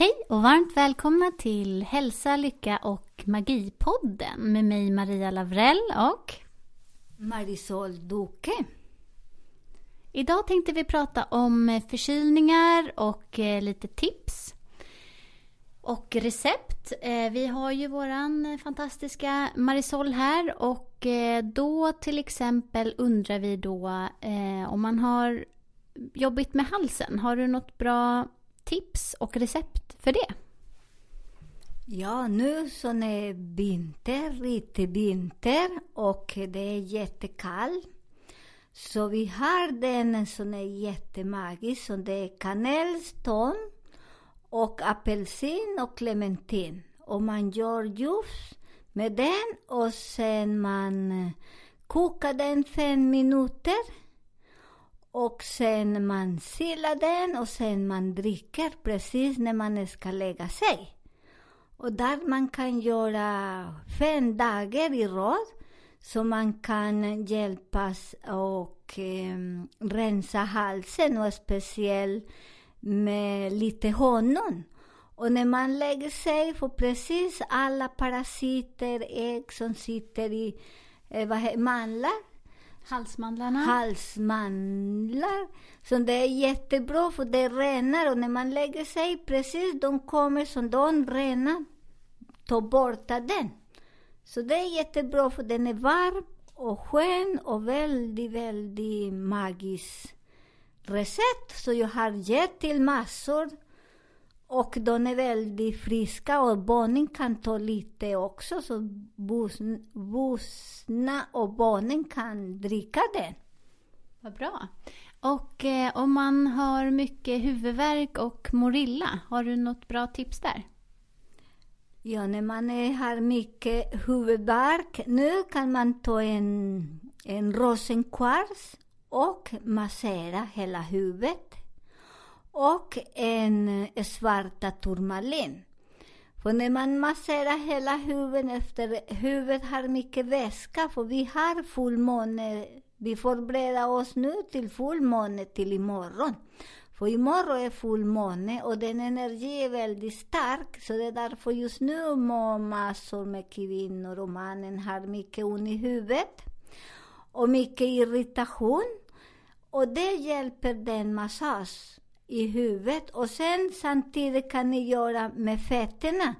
Hej och varmt välkomna till Hälsa, Lycka och Magipodden med mig Maria Lavrell och Marisol Duque. Idag tänkte vi prata om förkylningar och eh, lite tips. Och recept. Eh, vi har ju våran fantastiska Marisol här och eh, då till exempel undrar vi då om man har jobbigt med halsen. Har du något bra tips och recept för det? Ja, nu så är vinter, lite vinter och det är jättekallt. Så vi har den som är jättemagisk, så det är kanelstånd och apelsin och clementin. Och man gör juice med den och sen man kokar den fem minuter och sen man silar den och sen man dricker precis när man ska lägga sig. Och där man kan göra fem dagar i rad så man kan hjälpas och eh, rensa halsen och speciellt med lite honung. Och när man lägger sig får precis alla parasiter, ägg som sitter i eh, vad mandlar Halsmandlarna? Halsmandlar. Så det är jättebra för det renar och när man lägger sig precis, de kommer som de renar. Ta bort den. Så det är jättebra för den är varm och skön och väldigt, väldigt magisk recept. Så jag har gett till massor och de är väldigt friska och barnen kan ta lite också, så vuxna och barnen kan dricka den. Vad bra. Och eh, om man har mycket huvudvärk och morilla, har du något bra tips där? Ja, när man är, har mycket huvudvärk, nu kan man ta en, en rosenkvarts och massera hela huvudet och en eh, svarta turmalin. För när man masserar hela huvudet efter huvudet har mycket väska, för vi har fullmåne, vi förbereder oss nu till fullmåne till imorgon. För imorgon är fullmåne och den energi är väldigt stark, så det är därför just nu mår massor med kvinnor och mannen har mycket ont i huvudet och mycket irritation. Och det hjälper den massage i huvudet. Och sen samtidigt kan ni göra med fötterna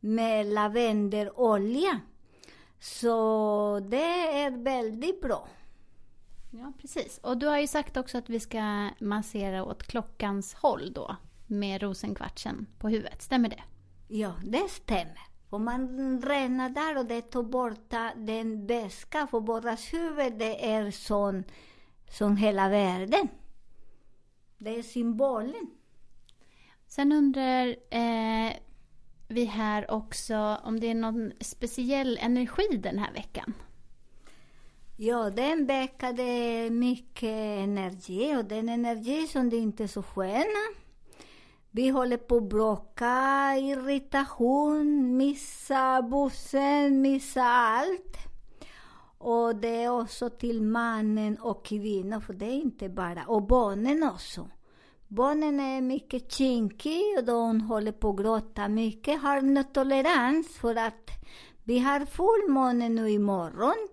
med lavendelolja. Så det är väldigt bra. Ja, precis. Och du har ju sagt också att vi ska massera åt klockans håll då med rosenkvartsen på huvudet. Stämmer det? Ja, det stämmer. Och man renar där och det tar bort den väska, för våras huvud det är sån som hela världen. Det är symbolen. Sen undrar eh, vi här också om det är någon speciell energi den här veckan? Ja, den veckan det är mycket energi och den energi som det inte är så sköna. Vi håller på att bråka, irritation, missa bussen, missa allt. Och det är också till mannen och kvinnan, för det är inte bara, och barnen också. Barnen är mycket kinkiga och de håller på att gråta mycket, har en tolerans för att vi har fullmåne nu imorgon.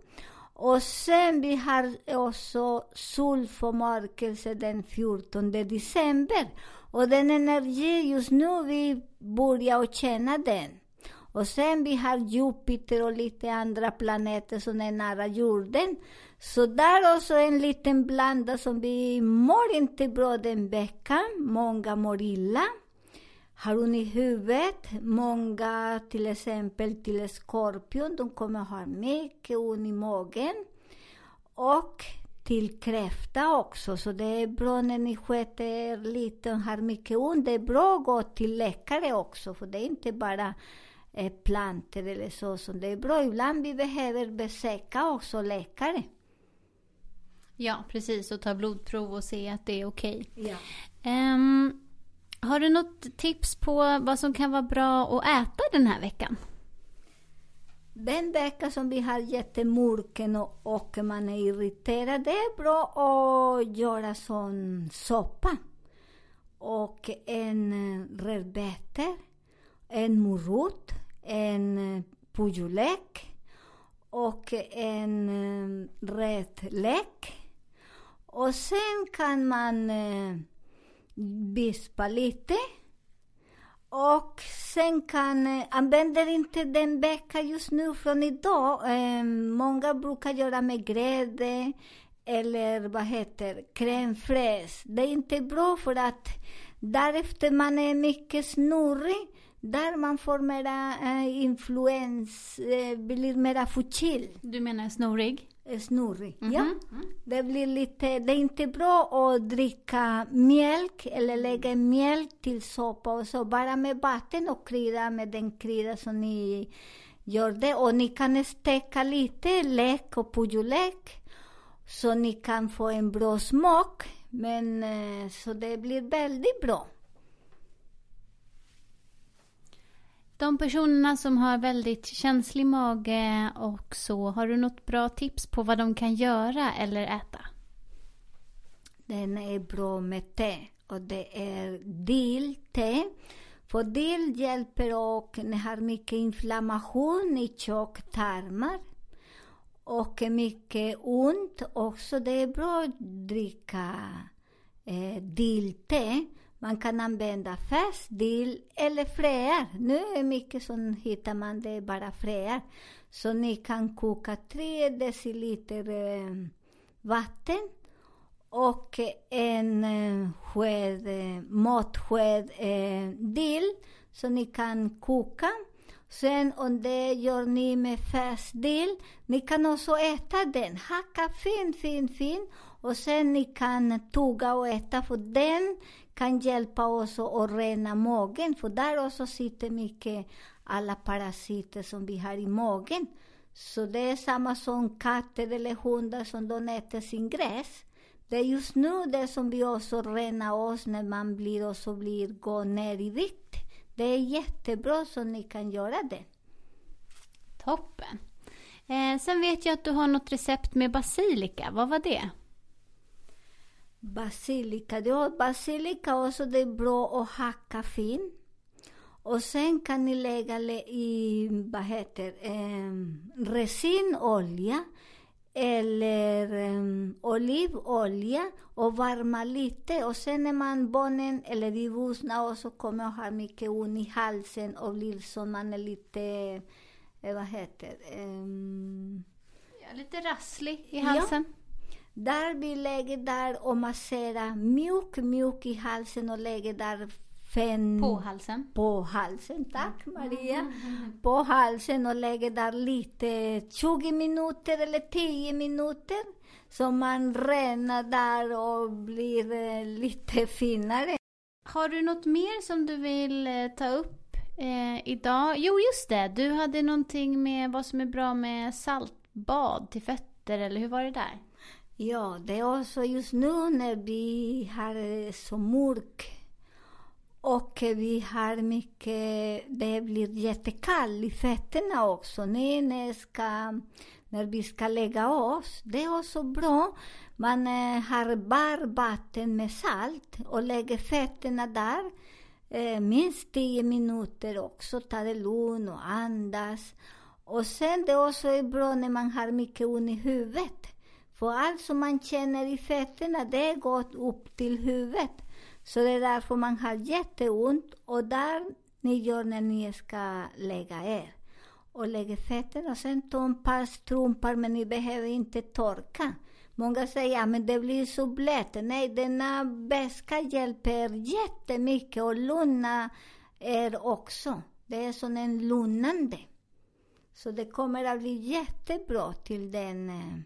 Och sen vi har också solförmörkelse den 14 december. Och den energi just nu, vi börjar känna den. Och sen vi har Jupiter och lite andra planeter som är nära jorden. Så där också en liten blanda som vi mår inte bra den veckan. Många mår illa. har ont i huvudet. Många, till exempel till skorpion, de kommer ha mycket ont i magen. Och till kräfta också, så det är bra när ni sköter er lite och har mycket ont. Det är bra att gå till läkare också, för det är inte bara eh, plantor eller så som det är bra. Ibland vi behöver besöka också läkare. Ja, precis. Och ta blodprov och se att det är okej. Ja. Ehm, har du något tips på vad som kan vara bra att äta den här veckan? Den vecka som vi har jättemörken och, och man är irriterad, det är bra att göra sån soppa. Och en eh, rödbetor, en morot, en eh, purjolök och en eh, rätlek. Och sen kan man eh, vispa lite. Och sen kan, eh, använder inte den bäcka just nu från idag. Eh, många brukar göra med grädde eller vad heter crème fraîche. Det är inte bra för att därefter man är mycket snurrig, där man får mera eh, influens, eh, blir mera förkyld. Du menar snorig? Eh, Snurrig, Mhm. ja. Det blir lite, det är inte bra att dricka mjölk eller lägga mjölk till soppa och så, bara med vatten och krydda med den krydda som ni gör det. Och ni kan steka lite lök och purjolök så ni kan få en bra smak. Men eh, så det blir väldigt bra. De personerna som har väldigt känslig mage och så, har du något bra tips på vad de kan göra eller äta? Den är bra med te och det är dill-te. För dill hjälper och ni har mycket inflammation i tjocktarmar och mycket ont också. Det är bra att dricka eh, dill-te. Man kan använda färs, dill eller fröer. Nu är mycket som hittar man det är bara fröer. Så ni kan koka tre deciliter eh, vatten och en eh, sked, eh, matsked eh, dill så ni kan koka. Sen om det gör ni med färsk dill, ni kan också äta den. Hacka fin, fin, fin och sen ni kan tugga och äta för den kan hjälpa oss att rena magen för där också sitter mycket alla parasiter som vi har i magen. Så det är samma som katter eller hundar som de äter sin gräs. Det är just nu det som vi också renar oss när man blir och så blir, går ner i vikt. Det är jättebra så ni kan göra det. Toppen. Eh, sen vet jag att du har något recept med basilika. Vad var det? Basilika, ja basilika också det är bra att hacka fin. Och sen kan ni lägga i, vad heter eh, resinolja eller eh, olivolja och varma lite. Och sen när man barnen eller de vuxna också kommer att ha mycket ont i halsen och blir som man är lite, eh, vad heter ehm, Ja, lite rasslig i Ja. halsen. där vi lägger där och masserar mjuk, mjuk i halsen och lägger där fem... På halsen. På halsen, tack Maria. På halsen och lägger där lite 20 minuter eller 10 minuter. Så man renar där och blir eh, lite finare. Har du något mer som du vill eh, ta upp eh, idag? Jo, just det. Du hade någonting med vad som är bra med saltbad till fötter, eller hur var det där? Ja, det är också just nu när vi har eh, så mörk och vi har mycket, det blir jättekallt i fötterna också. När, ska, när vi ska lägga oss, det är också bra. Man eh, har bara vatten med salt och lägger fötterna där eh, minst 10 minuter också. Ta det lugnt och andas. Och sen det också är bra när man har mycket ont i huvudet. För allt som man känner i fötterna, det går upp till huvudet. Så det är därför man har jätteont och där ni gör när ni ska lägga er. Och lägger fötterna och sen ta ett par strumpor men ni behöver inte torka. Många säger ja, men det blir så blött. Nej, denna väska hjälper jättemycket och lugna er också. Det är som en lugnande. Så det kommer att bli jättebra till den eh,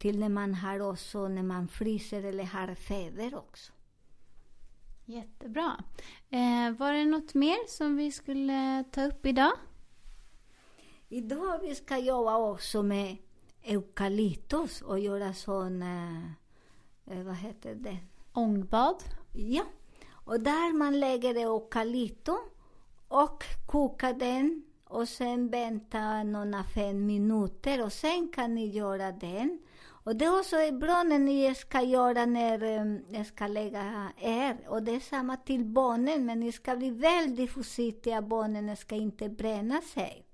till när man har också när man fryser eller har feber också. Jättebra. Eh, var det något mer som vi skulle ta upp idag? Idag vi ska jobba också med eukalyptus och göra sån, eh, eh, vad heter det? Ångbad? Ja, och där man lägger eukalyptus och kokar den och sen vänta några fem minuter och sen kan ni göra den. Och det också är bra när ni ska göra när ni ska lägga er. Och det är samma till barnen, men ni ska bli väldigt försiktiga. Barnen ska inte bränna sig.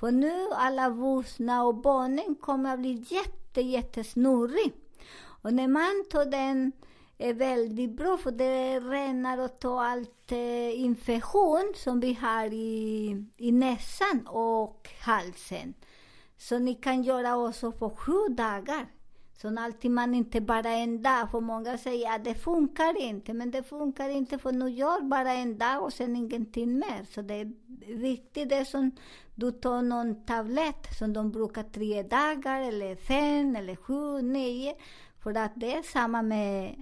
För nu alla vuxna och barnen kommer att bli jätte, jättesnurrig. Och när man tar den är väldigt bra för det renar och tar allt eh, infektion som vi har i, i näsan och halsen. Så ni kan göra också på sju dagar. Sen alltid man inte bara en dag, för många säger att det funkar inte, men det funkar inte för nu gör bara en dag och sen ingenting mer. Så det är viktigt det som du tar någon tablett som de brukar tre dagar eller fem eller sju, nio. För att det är samma med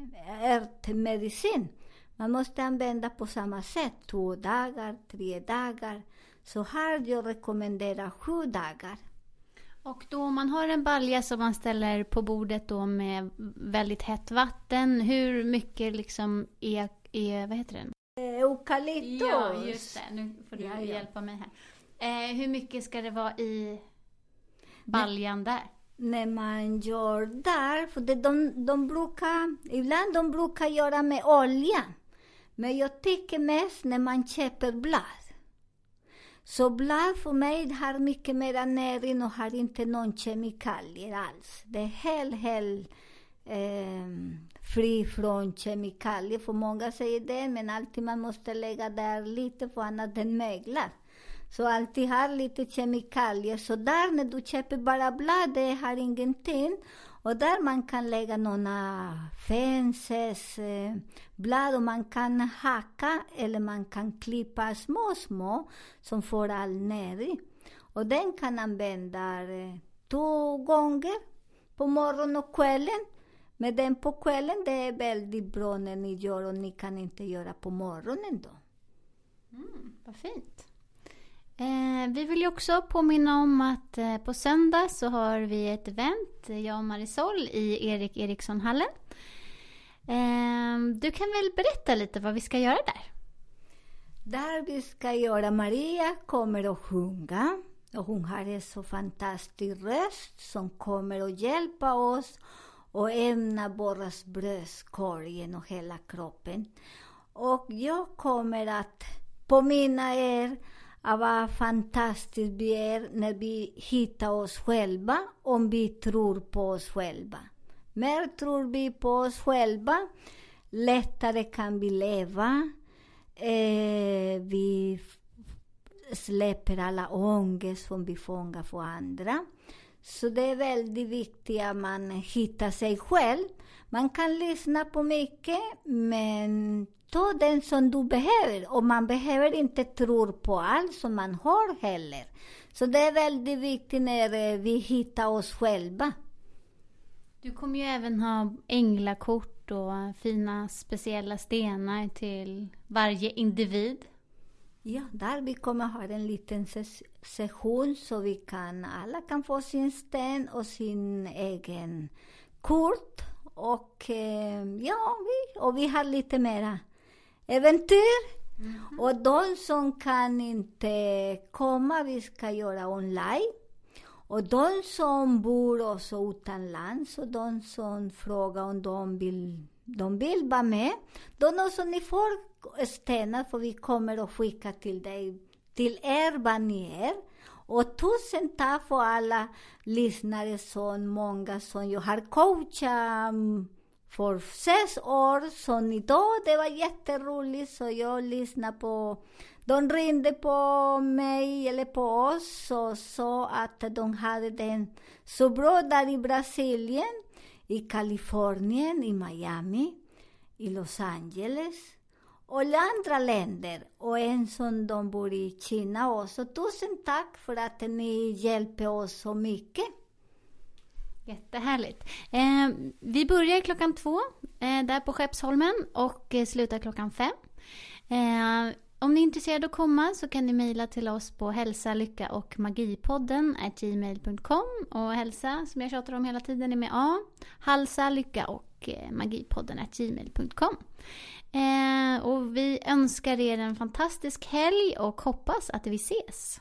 ärtmedicin. Man måste använda på samma sätt, två dagar, tre dagar. Så här jag rekommenderar sju dagar. Och då om man har en balja som man ställer på bordet då med väldigt hett vatten, hur mycket liksom är, är vad heter den? Eukalyptus. Ja, just det. Nu får du ja, ja. hjälpa mig här. Eh, hur mycket ska det vara i baljan där? När man gör där, för det, de, de brukar, ibland de brukar göra med olja. Men jag tycker mest när man köper blad. Så blad för mig har mycket mer näring och har inte någon kemikalier alls. Det är helt, helt eh, fri från kemikalier. För många säger det, men alltid man måste lägga där lite för annat den möglar. Så alltid har lite kemikalier. Så där när du köper bara blad, det har ingenting. Och där man kan lägga några fem, eh, blad och man kan hacka eller man kan klippa små, små som får all näring. Och den kan använda eh, två gånger på morgonen och kvällen. Men den på kvällen det är väldigt bra när ni gör och ni kan inte göra på morgonen då. Mm, vad fint. Eh, vi vill ju också påminna om att eh, på söndag så har vi ett event, jag och Marisol, i Erik Erikssonhallen. Eh, du kan väl berätta lite vad vi ska göra där? Där vi ska göra, Maria kommer att sjunga. Och hon har en så fantastisk röst som kommer att hjälpa oss och ämna våra bröstkorgen och hela kroppen. Och jag kommer att påminna er vad fantastiskt vi är när vi hittar oss själva, om vi tror på oss själva. Mer tror vi på oss själva, lättare kan vi leva. Eh, vi släpper alla ångest som vi fångar för andra. Så det är väldigt viktigt att man hittar sig själv. Man kan lyssna på mycket, men ta den som du behöver. Och man behöver inte tro på allt som man har heller. Så det är väldigt viktigt när eh, vi hittar oss själva. Du kommer ju även ha änglakort och fina speciella stenar till varje individ. Ja, där vi kommer ha en liten session så vi kan, alla kan få sin sten och sin egen kort. Och eh, ja, vi, och vi har lite mera äventyr. Mm. Och de som kan inte komma, vi ska göra online. Och de som bor också utomlands och de som frågar om de vill, de vill vara med, de också ni får stenar för vi kommer att skicka till dig, till er vad ni är. Och tusen tack för alla lyssnare, så många som jag har coachat mm, för sex år sedan idag. Det var jätteroligt, så jag lyssnade på... De ringde på mig, eller på oss, och sa att de hade den så bra där i Brasilien, i Kalifornien, i Miami, i Los Angeles. och i andra länder och en som de bor i Kina också. Tusen tack för att ni hjälper oss så mycket. Jättehärligt. Eh, vi börjar klockan två eh, där på Skeppsholmen och eh, slutar klockan fem. Eh, om ni är intresserade att komma så kan ni mejla till oss på hälsa, lycka och magipodden gmail.com och hälsa som jag tjatar om hela tiden är med A. Halsa, lycka och eh, magipodden gmail.com. Eh, och vi önskar er en fantastisk helg och hoppas att vi ses.